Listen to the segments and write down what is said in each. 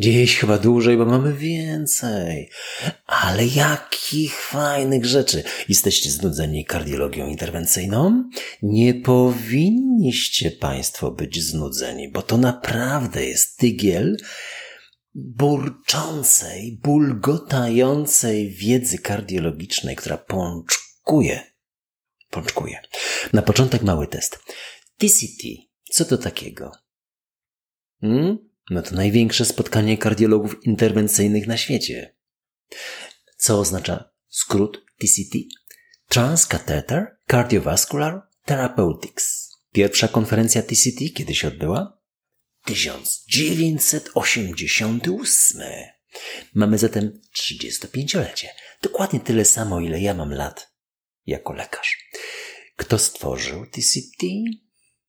Się chyba dłużej, bo mamy więcej. Ale jakich fajnych rzeczy. Jesteście znudzeni kardiologią interwencyjną? Nie powinniście Państwo być znudzeni, bo to naprawdę jest tygiel burczącej, bulgotającej wiedzy kardiologicznej, która pączkuje. Pączkuje. Na początek mały test. TCT. Co to takiego? Hmm? No to największe spotkanie kardiologów interwencyjnych na świecie. Co oznacza skrót TCT? Transcatheter Cardiovascular Therapeutics. Pierwsza konferencja TCT kiedy się odbyła? 1988. Mamy zatem 35-lecie. Dokładnie tyle samo, ile ja mam lat jako lekarz. Kto stworzył TCT?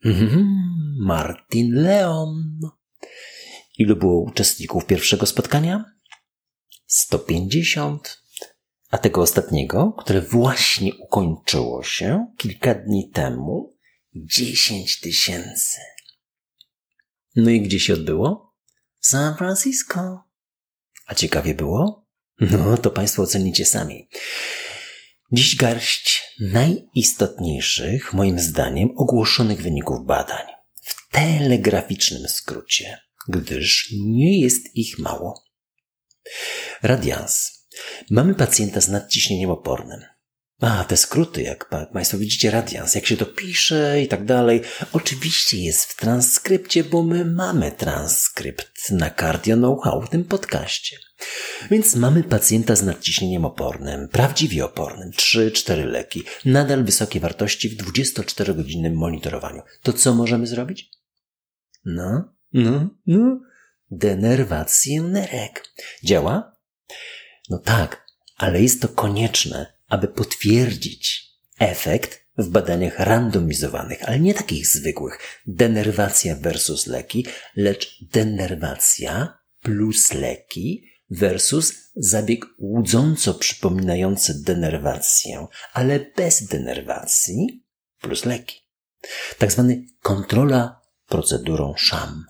Mhm, Martin Leon. Ilu było uczestników pierwszego spotkania? 150. A tego ostatniego, które właśnie ukończyło się kilka dni temu, 10 tysięcy. No i gdzie się odbyło? San Francisco. A ciekawie było? No, to Państwo ocenicie sami. Dziś garść najistotniejszych, moim zdaniem, ogłoszonych wyników badań. W telegraficznym skrócie gdyż nie jest ich mało. Radians. Mamy pacjenta z nadciśnieniem opornym. A, te skróty, jak Państwo widzicie, radians, jak się to pisze i tak dalej. Oczywiście jest w transkrypcie, bo my mamy transkrypt na Cardio Know-how w tym podcaście. Więc mamy pacjenta z nadciśnieniem opornym, prawdziwie opornym, 3-4 leki, nadal wysokie wartości w 24-godzinnym monitorowaniu. To co możemy zrobić? No, no, no. Denerwację nerek. Działa? No tak, ale jest to konieczne, aby potwierdzić efekt w badaniach randomizowanych, ale nie takich zwykłych. Denerwacja versus leki, lecz denerwacja plus leki versus zabieg łudząco przypominający denerwację, ale bez denerwacji plus leki. Tak zwany kontrola procedurą SHAM.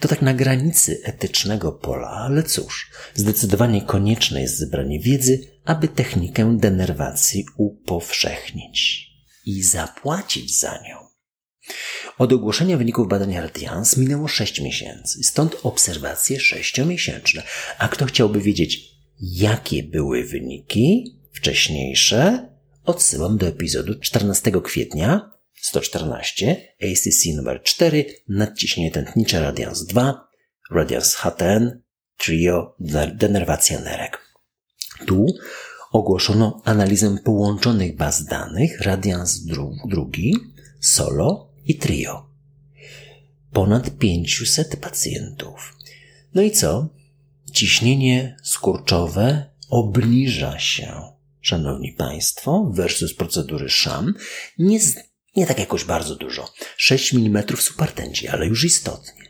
To tak na granicy etycznego pola, ale cóż, zdecydowanie konieczne jest zebranie wiedzy, aby technikę denerwacji upowszechnić i zapłacić za nią. Od ogłoszenia wyników badania Radians minęło 6 miesięcy, stąd obserwacje 6-miesięczne. A kto chciałby wiedzieć, jakie były wyniki wcześniejsze, odsyłam do epizodu 14 kwietnia 114, ACC numer 4, nadciśnienie tętnicze Radians 2, Radians HTN, Trio, denerwacja nerek. Tu ogłoszono analizę połączonych baz danych Radians drugi, Solo i Trio. Ponad 500 pacjentów. No i co? Ciśnienie skurczowe obniża się, szanowni państwo, versus procedury SHAM, nie, nie tak jakoś bardzo dużo. 6 mm supertęci, ale już istotnie.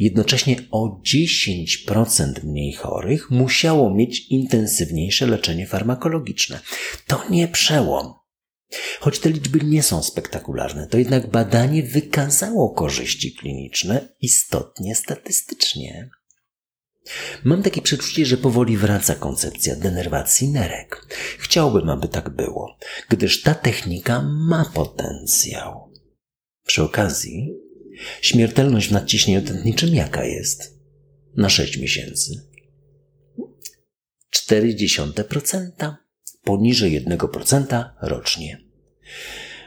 Jednocześnie o 10% mniej chorych musiało mieć intensywniejsze leczenie farmakologiczne. To nie przełom. Choć te liczby nie są spektakularne, to jednak badanie wykazało korzyści kliniczne istotnie statystycznie. Mam takie przeczucie, że powoli wraca koncepcja denerwacji nerek. Chciałbym, aby tak było, gdyż ta technika ma potencjał. Przy okazji, śmiertelność w nadciśnieniu tętniczym jaka jest? Na 6 miesięcy. 0,4%, poniżej 1% rocznie.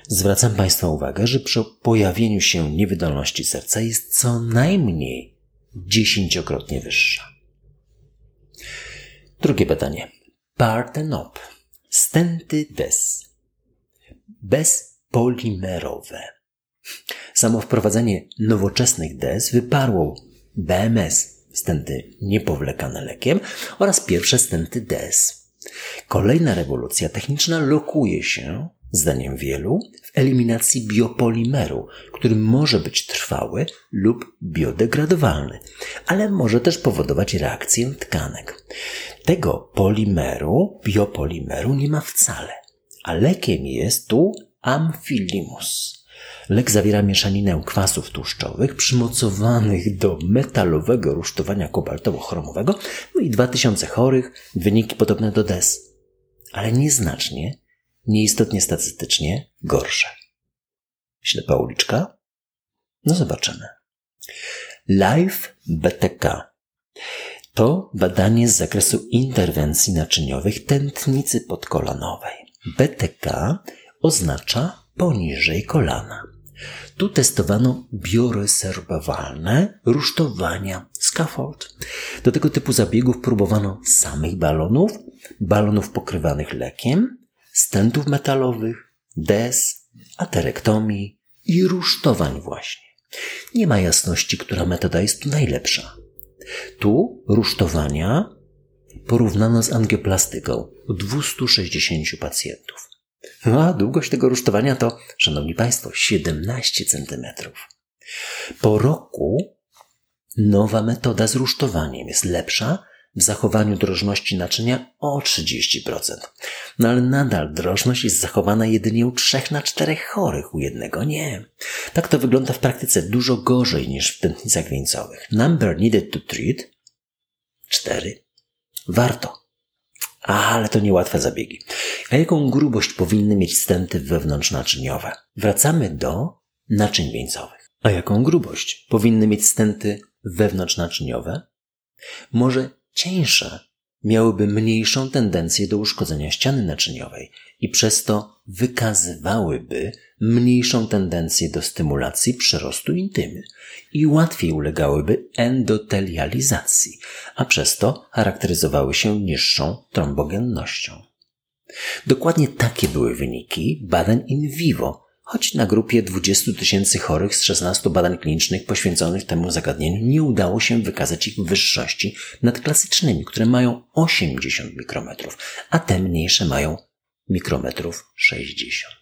Zwracam Państwa uwagę, że przy pojawieniu się niewydolności serca jest co najmniej dziesięciokrotnie wyższa. Drugie pytanie. Partenop. Stenty DES. Bezpolimerowe. Samo wprowadzenie nowoczesnych DES wyparło BMS, stenty niepowlekane lekiem, oraz pierwsze stenty DES. Kolejna rewolucja techniczna lokuje się zdaniem wielu, w eliminacji biopolimeru, który może być trwały lub biodegradowalny, ale może też powodować reakcję tkanek. Tego polimeru, biopolimeru nie ma wcale, a lekiem jest tu amfilimus. Lek zawiera mieszaninę kwasów tłuszczowych przymocowanych do metalowego rusztowania kobaltowo-chromowego, no i 2000 chorych, wyniki podobne do DES, ale nieznacznie nieistotnie statystycznie gorsze. Ślepa uliczka? No zobaczymy. Live BTK to badanie z zakresu interwencji naczyniowych tętnicy podkolanowej. BTK oznacza poniżej kolana. Tu testowano bioreserwowalne rusztowania scaffold. Do tego typu zabiegów próbowano samych balonów, balonów pokrywanych lekiem, stentów metalowych, des, aterektomii i rusztowań właśnie. Nie ma jasności, która metoda jest tu najlepsza. Tu rusztowania porównano z angioplastyką u 260 pacjentów. No a długość tego rusztowania to, szanowni państwo, 17 cm. Po roku nowa metoda z rusztowaniem jest lepsza w zachowaniu drożności naczynia o 30%. No ale nadal drożność jest zachowana jedynie u 3 na 4 chorych, u jednego nie. Tak to wygląda w praktyce dużo gorzej niż w tętnicach wieńcowych. Number needed to treat 4. Warto. Ale to niełatwe zabiegi. A jaką grubość powinny mieć stenty wewnątrznaczyniowe? Wracamy do naczyń wieńcowych. A jaką grubość powinny mieć stenty wewnątrznaczyniowe? Może cieńsze miałyby mniejszą tendencję do uszkodzenia ściany naczyniowej i przez to wykazywałyby mniejszą tendencję do stymulacji przerostu intymy i łatwiej ulegałyby endotelializacji, a przez to charakteryzowały się niższą trombogennością. Dokładnie takie były wyniki badań in vivo Choć na grupie 20 tysięcy chorych z 16 badań klinicznych poświęconych temu zagadnieniu nie udało się wykazać ich wyższości nad klasycznymi, które mają 80 mikrometrów, a te mniejsze mają mikrometrów 60.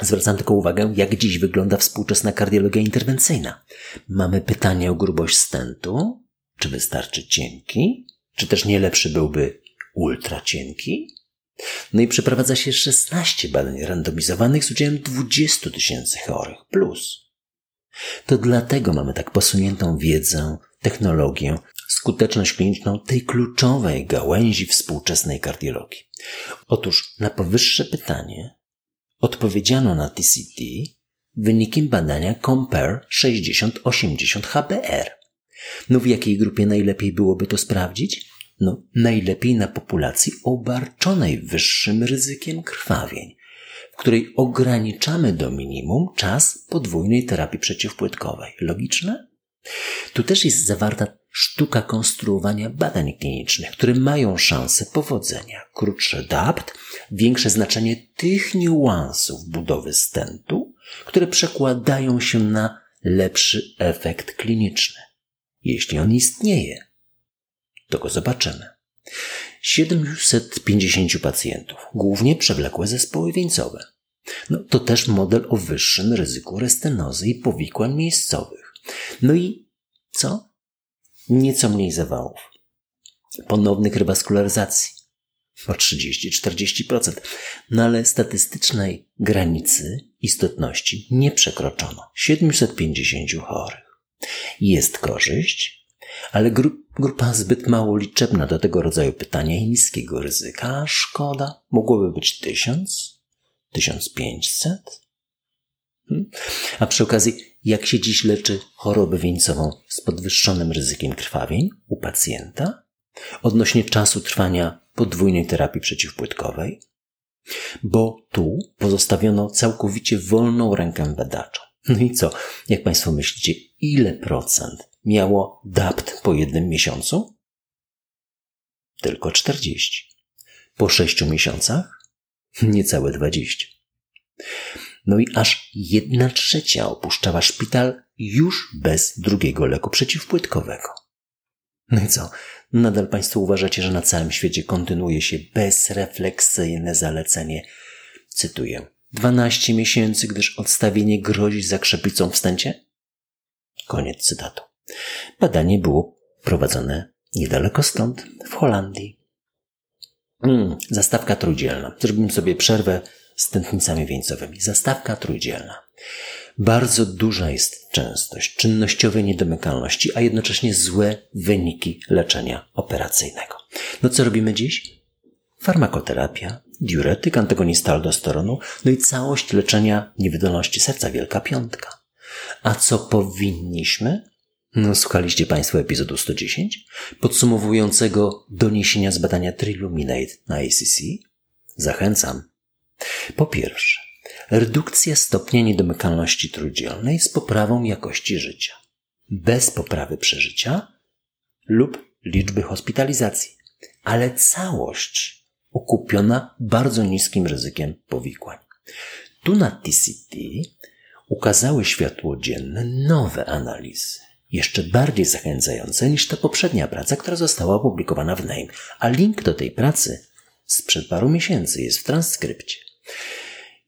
Zwracam tylko uwagę, jak dziś wygląda współczesna kardiologia interwencyjna. Mamy pytanie o grubość stentu, czy wystarczy cienki, czy też nie lepszy byłby ultra cienki? No i przeprowadza się 16 badań randomizowanych z udziałem 20 tysięcy chorych plus. To dlatego mamy tak posuniętą wiedzę, technologię, skuteczność kliniczną tej kluczowej gałęzi współczesnej kardiologii. Otóż na powyższe pytanie odpowiedziano na TCT wynikiem badania Compare 6080 HBR. No w jakiej grupie najlepiej byłoby to sprawdzić? No, najlepiej na populacji obarczonej wyższym ryzykiem krwawień, w której ograniczamy do minimum czas podwójnej terapii przeciwpłytkowej. Logiczne? Tu też jest zawarta sztuka konstruowania badań klinicznych, które mają szansę powodzenia. Krótsze DAPT, większe znaczenie tych niuansów budowy stentu, które przekładają się na lepszy efekt kliniczny, jeśli on istnieje to go zobaczymy. 750 pacjentów, głównie przewlekłe zespoły wieńcowe. No, to też model o wyższym ryzyku restenozy i powikłań miejscowych. No i co? Nieco mniej zawałów. Ponownych rewaskularyzacji. O 30-40%. No ale statystycznej granicy istotności nie przekroczono. 750 chorych. Jest korzyść, ale grupa zbyt mało liczebna do tego rodzaju pytania i niskiego ryzyka. Szkoda. Mogłoby być tysiąc? Tysiąc pięćset? Hmm? A przy okazji, jak się dziś leczy chorobę wieńcową z podwyższonym ryzykiem krwawień u pacjenta? Odnośnie czasu trwania podwójnej terapii przeciwpłytkowej? Bo tu pozostawiono całkowicie wolną rękę badaczom. No i co? Jak Państwo myślicie, ile procent miało DAPT po jednym miesiącu? Tylko 40. Po sześciu miesiącach? Niecałe 20. No i aż jedna trzecia opuszczała szpital już bez drugiego leku przeciwpłytkowego. No i co? Nadal Państwo uważacie, że na całym świecie kontynuuje się bezrefleksyjne zalecenie cytuję, 12 miesięcy, gdyż odstawienie grozi zakrzeplicą w stęcie? Koniec cytatu. Badanie było prowadzone niedaleko stąd, w Holandii. Mm, zastawka trójdzielna. Zrobimy sobie przerwę z tętnicami wieńcowymi. Zastawka trójdzielna. Bardzo duża jest częstość czynnościowej niedomykalności, a jednocześnie złe wyniki leczenia operacyjnego. No co robimy dziś? Farmakoterapia, diuretyk, antagonista aldosteronu, no i całość leczenia niewydolności serca, wielka piątka. A co powinniśmy? No, słuchaliście Państwo epizodu 110, podsumowującego doniesienia z badania Triluminate na ACC? Zachęcam. Po pierwsze, redukcja stopnia niedomykalności trójdzielnej z poprawą jakości życia, bez poprawy przeżycia lub liczby hospitalizacji, ale całość okupiona bardzo niskim ryzykiem powikłań. Tu na TCT ukazały światło dzienne nowe analizy, jeszcze bardziej zachęcające niż ta poprzednia praca, która została opublikowana w NAME, a link do tej pracy sprzed paru miesięcy jest w transkrypcie.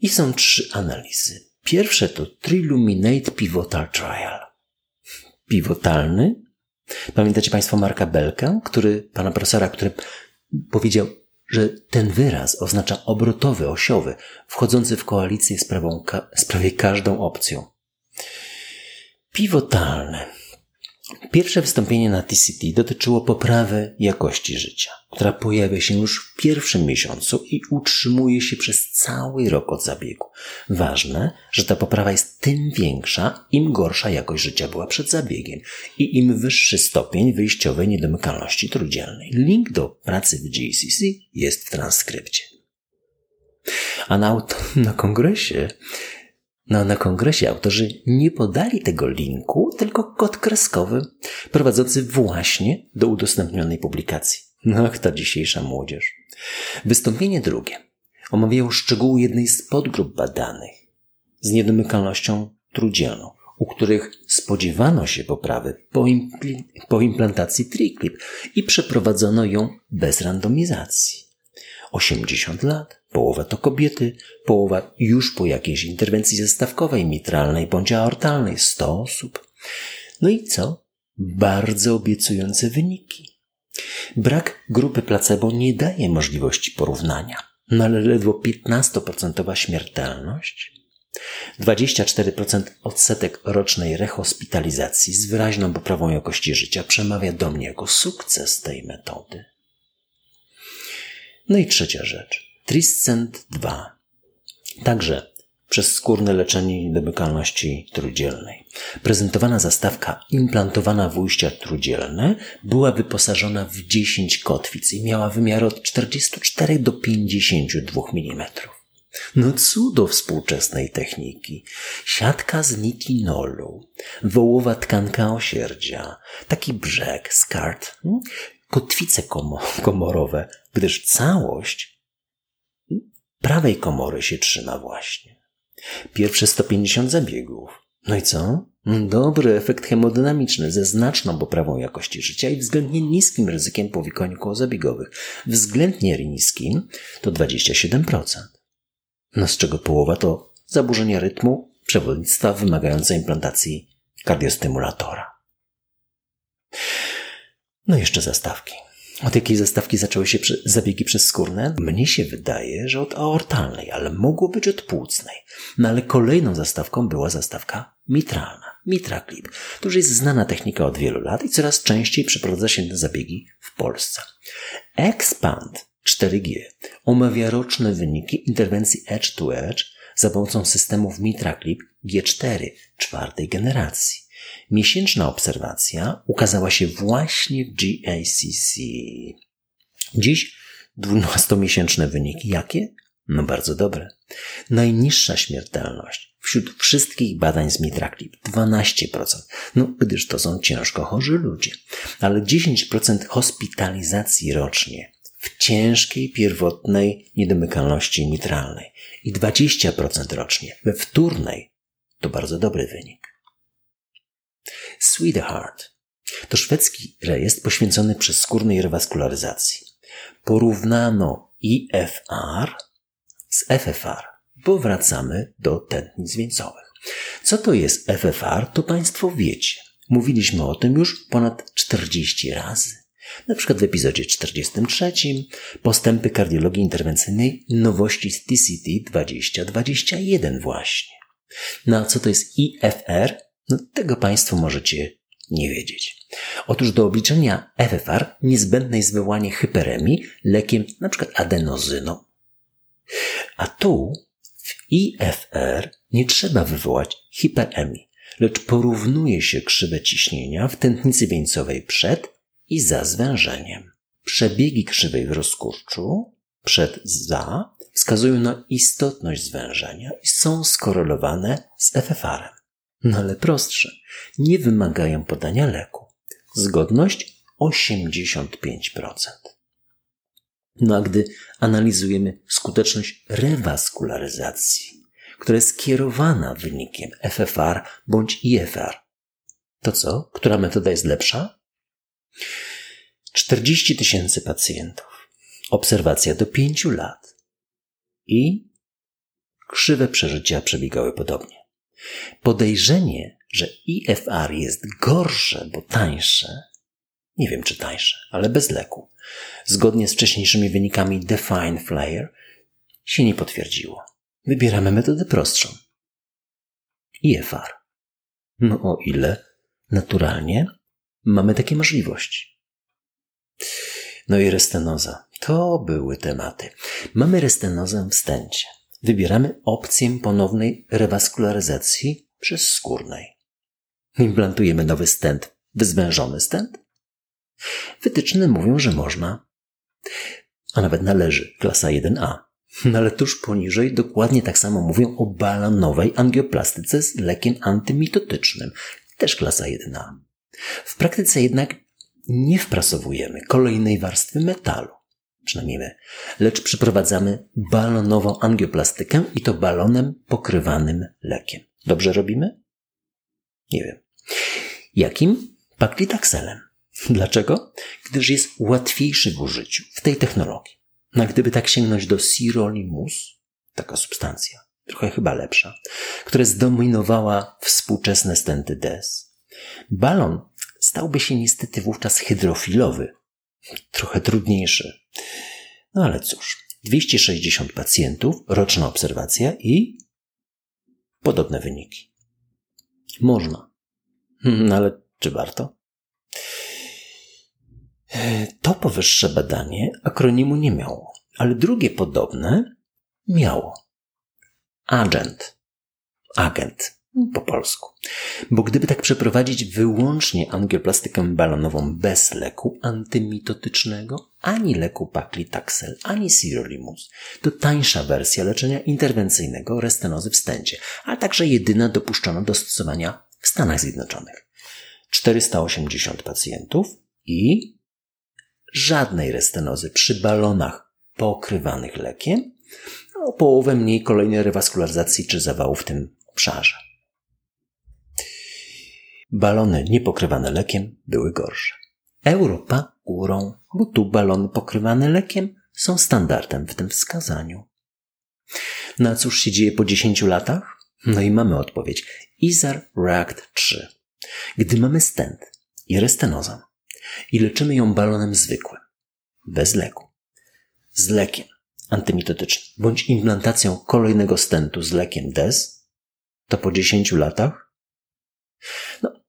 I są trzy analizy. Pierwsze to Triluminate Pivotal Trial. Pivotalny. Pamiętacie Państwo Marka Belka, który, pana profesora, który powiedział, że ten wyraz oznacza obrotowy, osiowy, wchodzący w koalicję z, prawą, z prawie każdą opcją. Pivotalne Pierwsze wystąpienie na TCT dotyczyło poprawy jakości życia, która pojawia się już w pierwszym miesiącu i utrzymuje się przez cały rok od zabiegu. Ważne, że ta poprawa jest tym większa, im gorsza jakość życia była przed zabiegiem i im wyższy stopień wyjściowej niedomykalności trójdzielnej. Link do pracy w GCC jest w transkrypcie. A na, na kongresie no, na kongresie autorzy nie podali tego linku, tylko kod kreskowy, prowadzący właśnie do udostępnionej publikacji. No, ta dzisiejsza młodzież. Wystąpienie drugie omawiało szczegóły jednej z podgrup badanych z niedomykalnością trójdzielną, u których spodziewano się poprawy po, impl- po implantacji TriClip i przeprowadzono ją bez randomizacji. 80 lat, Połowa to kobiety, połowa już po jakiejś interwencji zestawkowej, mitralnej bądź aortalnej, 100 osób. No i co? Bardzo obiecujące wyniki. Brak grupy placebo nie daje możliwości porównania, no ale ledwo 15% śmiertelność, 24% odsetek rocznej rehospitalizacji z wyraźną poprawą jakości życia przemawia do mnie jako sukces tej metody. No i trzecia rzecz. Triscent 2. Także przez skórne leczenie niedomykalności trójdzielnej. Prezentowana zastawka implantowana w ujścia trójdzielne była wyposażona w 10 kotwic i miała wymiar od 44 do 52 mm. No cudo współczesnej techniki. Siatka z nitinolu, wołowa tkanka osierdzia, taki brzeg, skart, hmm? kotwice komorowe, gdyż całość prawej komory się trzyma właśnie. Pierwsze 150 zabiegów. No i co? Dobry efekt hemodynamiczny ze znaczną poprawą jakości życia i względnie niskim ryzykiem powikłań kołozabiegowych. Względnie niskim to 27%. No z czego połowa to zaburzenia rytmu przewodnictwa wymagające implantacji kardiostymulatora. No jeszcze zastawki. Od jakiej zastawki zaczęły się zabiegi przezskórne? Mnie się wydaje, że od aortalnej, ale mogło być od płucnej. No ale kolejną zastawką była zastawka mitralna. Mitraclip. To już jest znana technika od wielu lat i coraz częściej przeprowadza się te zabiegi w Polsce. Expand 4G omawia roczne wyniki interwencji Edge to Edge za pomocą systemów Mitraclip G4 czwartej generacji. Miesięczna obserwacja ukazała się właśnie w GACC. Dziś dwunastomiesięczne wyniki. Jakie? No bardzo dobre. Najniższa śmiertelność wśród wszystkich badań z Mitraclip 12%. No, gdyż to są ciężko chorzy ludzie. Ale 10% hospitalizacji rocznie w ciężkiej pierwotnej niedomykalności mitralnej i 20% rocznie we wtórnej to bardzo dobry wynik. Sweetheart to szwedzki rejestr poświęcony przezskórnej rewaskularyzacji. Porównano IFR z FFR, powracamy do tętnic wieńcowych. Co to jest FFR, to Państwo wiecie. Mówiliśmy o tym już ponad 40 razy. Na przykład w epizodzie 43 postępy kardiologii interwencyjnej nowości z TCT 2021 właśnie. No a co to jest IFR? No tego Państwo możecie nie wiedzieć. Otóż do obliczenia FFR niezbędne jest wywołanie hyperemii lekiem np. adenozyną. A tu w IFR nie trzeba wywołać hiperemii, lecz porównuje się krzywe ciśnienia w tętnicy wieńcowej przed i za zwężeniem. Przebiegi krzywej w rozkurczu przed za wskazują na istotność zwężenia i są skorelowane z FFR-em. No ale prostsze, nie wymagają podania leku. Zgodność 85%. No a gdy analizujemy skuteczność rewaskularyzacji, która jest kierowana wynikiem FFR bądź IFR, to co? Która metoda jest lepsza? 40 tysięcy pacjentów, obserwacja do 5 lat i krzywe przeżycia przebiegały podobnie. Podejrzenie, że IFR jest gorsze, bo tańsze, nie wiem czy tańsze, ale bez leku, zgodnie z wcześniejszymi wynikami Define Flyer, się nie potwierdziło. Wybieramy metodę prostszą. IFR. No o ile naturalnie mamy takie możliwości. No i restenoza. To były tematy. Mamy restenozę w stęcie. Wybieramy opcję ponownej rewaskularyzacji przez skórnej. Implantujemy nowy stent, wyzwężony stent? Wytyczne mówią, że można, a nawet należy, klasa 1A. No ale tuż poniżej dokładnie tak samo mówią o balonowej angioplastyce z lekiem antymitotycznym, też klasa 1A. W praktyce jednak nie wprasowujemy kolejnej warstwy metalu, przynajmniej my, lecz przeprowadzamy balonową angioplastykę i to balonem pokrywanym lekiem. Dobrze robimy? Nie wiem. Jakim? Paklitaxelem. Dlaczego? Gdyż jest łatwiejszy w użyciu w tej technologii. No gdyby tak sięgnąć do sirolimus, taka substancja, trochę chyba lepsza, która zdominowała współczesne stenty DES, balon stałby się niestety wówczas hydrofilowy, trochę trudniejszy. No ale cóż, 260 pacjentów, roczna obserwacja i podobne wyniki. Można. No ale czy warto? To powyższe badanie akronimu nie miało, ale drugie podobne miało. Agent. Agent po polsku. Bo gdyby tak przeprowadzić wyłącznie angioplastykę balonową bez leku antymitotycznego, ani leku paklitaxel, ani sirolimus, to tańsza wersja leczenia interwencyjnego restenozy w stęcie, a także jedyna dopuszczona do stosowania w Stanach Zjednoczonych. 480 pacjentów i żadnej restenozy przy balonach pokrywanych lekiem, o połowę mniej kolejnej rewaskularyzacji czy zawału w tym obszarze. Balony niepokrywane lekiem były gorsze. Europa górą, bo tu balony pokrywane lekiem są standardem w tym wskazaniu. No cóż się dzieje po 10 latach? No i mamy odpowiedź. IZAR REACT 3. Gdy mamy stent i restenozę i leczymy ją balonem zwykłym, bez leku, z lekiem antymitotycznym bądź implantacją kolejnego stentu z lekiem DES, to po 10 latach no,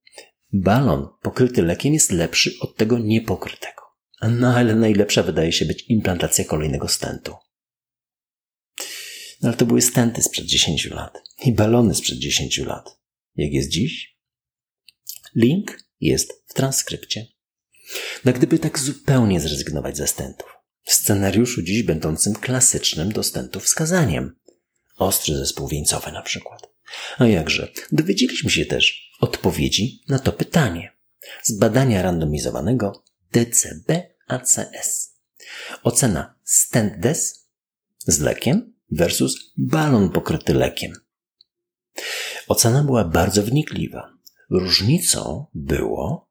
balon pokryty lekiem jest lepszy od tego niepokrytego. No ale najlepsza wydaje się być implantacja kolejnego stentu. No ale to były stenty sprzed 10 lat i balony sprzed 10 lat. Jak jest dziś? Link jest w transkrypcie. No gdyby tak zupełnie zrezygnować ze stentów, w scenariuszu dziś będącym klasycznym do stentów wskazaniem. Ostry zespół wieńcowy na przykład. A jakże, dowiedzieliśmy się też odpowiedzi na to pytanie z badania randomizowanego DCB-ACS. Ocena stent DES z lekiem versus balon pokryty lekiem. Ocena była bardzo wnikliwa. Różnicą było,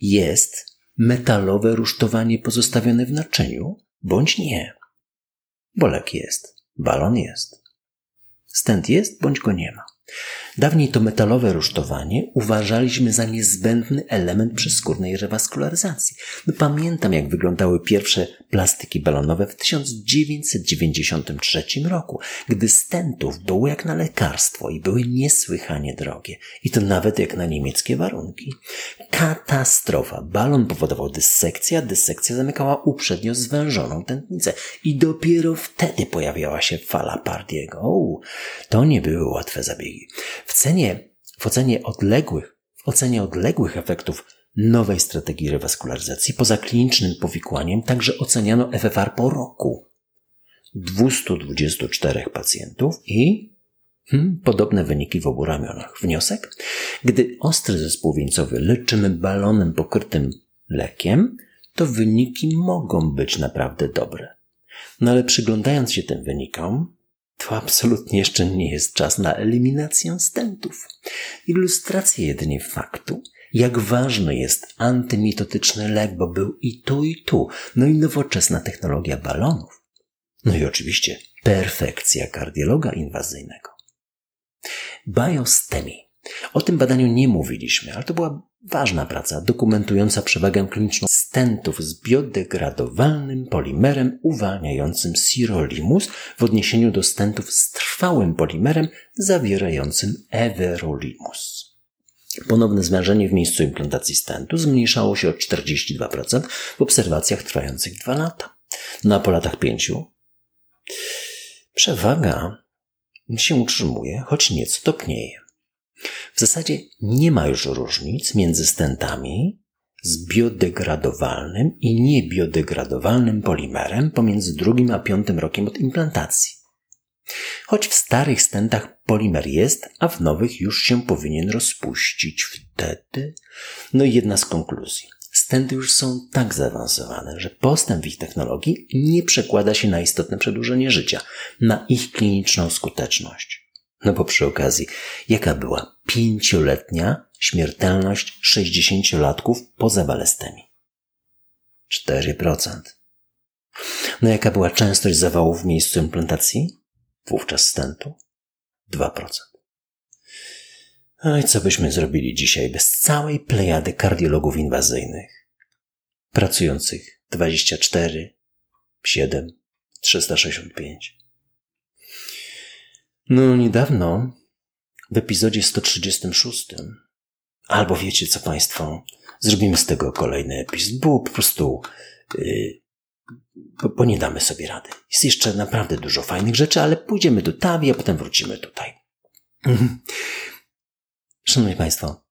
jest metalowe rusztowanie pozostawione w naczyniu, bądź nie. Bo lek jest, balon jest. Stent jest bądź go nie ma. Dawniej to metalowe rusztowanie uważaliśmy za niezbędny element przeskórnej rewaskularyzacji. No, pamiętam, jak wyglądały pierwsze plastyki balonowe w 1993 roku, gdy stentów było jak na lekarstwo i były niesłychanie drogie. I to nawet jak na niemieckie warunki. Katastrofa. Balon powodował dyssekcję, a dyssekcja zamykała uprzednio zwężoną tętnicę. I dopiero wtedy pojawiała się fala Pardiego. To nie były łatwe zabiegi. W cenie, w ocenie odległych, w ocenie odległych efektów nowej strategii rewaskularyzacji poza klinicznym powikłaniem także oceniano FFR po roku. 224 pacjentów i hmm, podobne wyniki w obu ramionach. Wniosek? Gdy ostry zespół wieńcowy leczymy balonem pokrytym lekiem, to wyniki mogą być naprawdę dobre. No ale przyglądając się tym wynikom, to absolutnie jeszcze nie jest czas na eliminację stentów. Ilustracja jedynie faktu, jak ważny jest antymitotyczny lek, bo był i tu, i tu, no i nowoczesna technologia balonów. No i oczywiście perfekcja kardiologa inwazyjnego. Biostemi. O tym badaniu nie mówiliśmy, ale to była ważna praca dokumentująca przewagę kliniczną stentów z biodegradowalnym polimerem uwalniającym sirolimus w odniesieniu do stentów z trwałym polimerem zawierającym everolimus. Ponowne zwężenie w miejscu implantacji stentu zmniejszało się o 42% w obserwacjach trwających 2 lata. No a po latach 5 przewaga się utrzymuje, choć nieco topnieje. W zasadzie nie ma już różnic między stentami z biodegradowalnym i niebiodegradowalnym polimerem pomiędzy drugim a piątym rokiem od implantacji. Choć w starych stentach polimer jest, a w nowych już się powinien rozpuścić wtedy. No i jedna z konkluzji. Stenty już są tak zaawansowane, że postęp w ich technologii nie przekłada się na istotne przedłużenie życia, na ich kliniczną skuteczność. No bo przy okazji, jaka była pięcioletnia śmiertelność 60-latków po zawalestemii? 4%. No jaka była częstość zawałów w miejscu implantacji? Wówczas stentu? 2%. No i co byśmy zrobili dzisiaj bez całej plejady kardiologów inwazyjnych? Pracujących 24, 7, 365. No, niedawno w epizodzie 136, albo wiecie co Państwo, zrobimy z tego kolejny epizod, bo po prostu, yy, bo, bo, nie damy sobie rady. Jest jeszcze naprawdę dużo fajnych rzeczy, ale pójdziemy do Tawi, a potem wrócimy tutaj. Szanowni Państwo,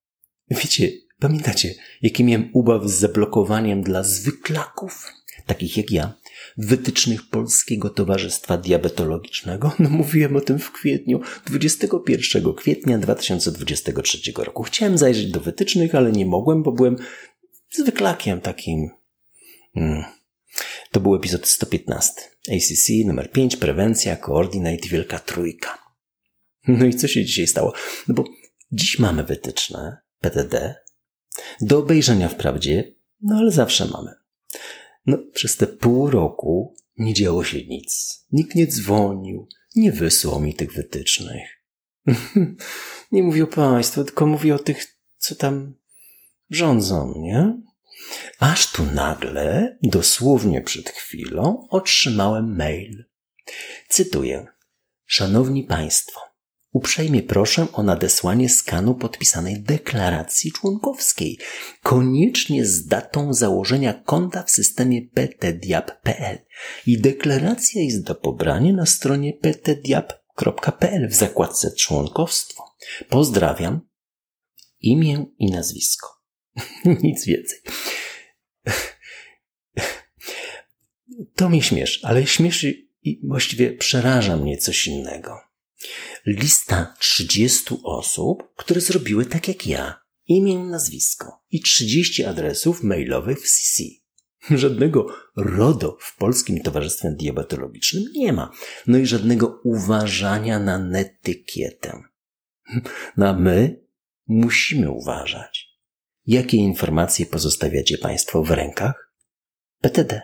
wiecie, pamiętacie, jaki miałem ubaw z zablokowaniem dla zwyklaków, takich jak ja, wytycznych Polskiego Towarzystwa Diabetologicznego? No mówiłem o tym w kwietniu, 21 kwietnia 2023 roku. Chciałem zajrzeć do wytycznych, ale nie mogłem, bo byłem zwyklakiem takim. Hmm. To był epizod 115. ACC numer 5, prewencja, coordinate, wielka trójka. No i co się dzisiaj stało? No bo dziś mamy wytyczne PTD do obejrzenia wprawdzie, no ale zawsze mamy. No, przez te pół roku nie działo się nic. Nikt nie dzwonił, nie wysłał mi tych wytycznych. nie mówię o państwu, tylko mówię o tych, co tam rządzą, nie? Aż tu nagle, dosłownie przed chwilą, otrzymałem mail. Cytuję. Szanowni Państwo, Uprzejmie proszę o nadesłanie skanu podpisanej deklaracji członkowskiej, koniecznie z datą założenia konta w systemie ptdiap.pl. I deklaracja jest do pobrania na stronie ptdiap.pl w zakładce członkowstwo. Pozdrawiam. Imię i nazwisko. Nic więcej. To mnie śmieszy, ale śmieszy i właściwie przeraża mnie coś innego lista 30 osób, które zrobiły tak jak ja. Imię, nazwisko i 30 adresów mailowych w CC. Żadnego RODO w Polskim Towarzystwie Diabetologicznym nie ma. No i żadnego uważania na netykietę. No a my musimy uważać. Jakie informacje pozostawiacie Państwo w rękach? PTD.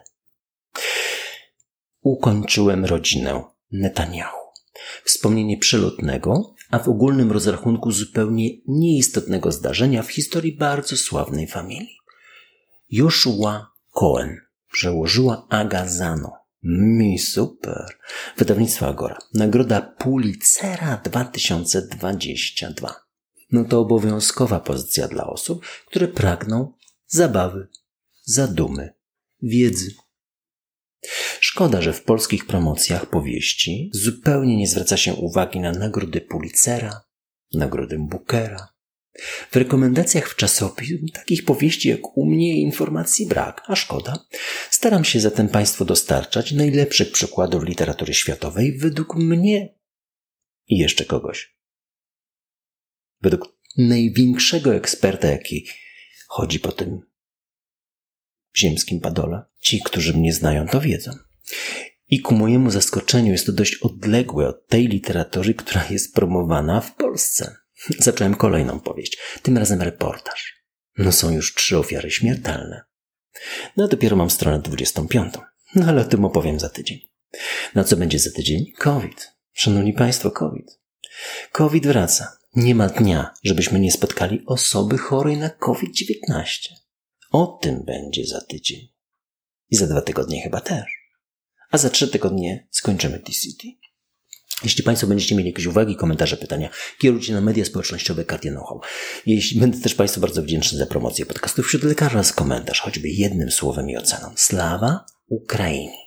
Ukończyłem rodzinę Netanyahu. Wspomnienie przelotnego, a w ogólnym rozrachunku zupełnie nieistotnego zdarzenia w historii bardzo sławnej familii. Joshua Cohen przełożyła Agazano. Mi super. Wydawnictwo Agora. Nagroda Pulitzera 2022. No to obowiązkowa pozycja dla osób, które pragną zabawy, zadumy, wiedzy. Szkoda, że w polskich promocjach powieści zupełnie nie zwraca się uwagi na nagrody Pulitzera, nagrodę Bookera. W rekomendacjach w czasopism takich powieści jak u mnie informacji brak, a szkoda. Staram się zatem Państwu dostarczać najlepszych przykładów literatury światowej według mnie i jeszcze kogoś. Według największego eksperta, jaki chodzi po tym ziemskim padole. Ci, którzy mnie znają, to wiedzą. I ku mojemu zaskoczeniu jest to dość odległe od tej literatury, która jest promowana w Polsce. Zacząłem kolejną powieść, tym razem reportaż. No są już trzy ofiary śmiertelne. No dopiero mam stronę 25. No ale o tym opowiem za tydzień. No co będzie za tydzień? COVID. Szanowni Państwo, COVID. COVID wraca. Nie ma dnia, żebyśmy nie spotkali osoby chorej na COVID-19. O tym będzie za tydzień. I za dwa tygodnie chyba też. A za trzy tygodnie skończymy TCT. Jeśli Państwo będziecie mieli jakieś uwagi, komentarze, pytania, kierujcie na media społecznościowe Cardia Know-how. Jeśli będę też Państwu bardzo wdzięczny za promocję podcastów wśród lekarzy oraz komentarz, choćby jednym słowem i oceną. Slawa Ukrainie!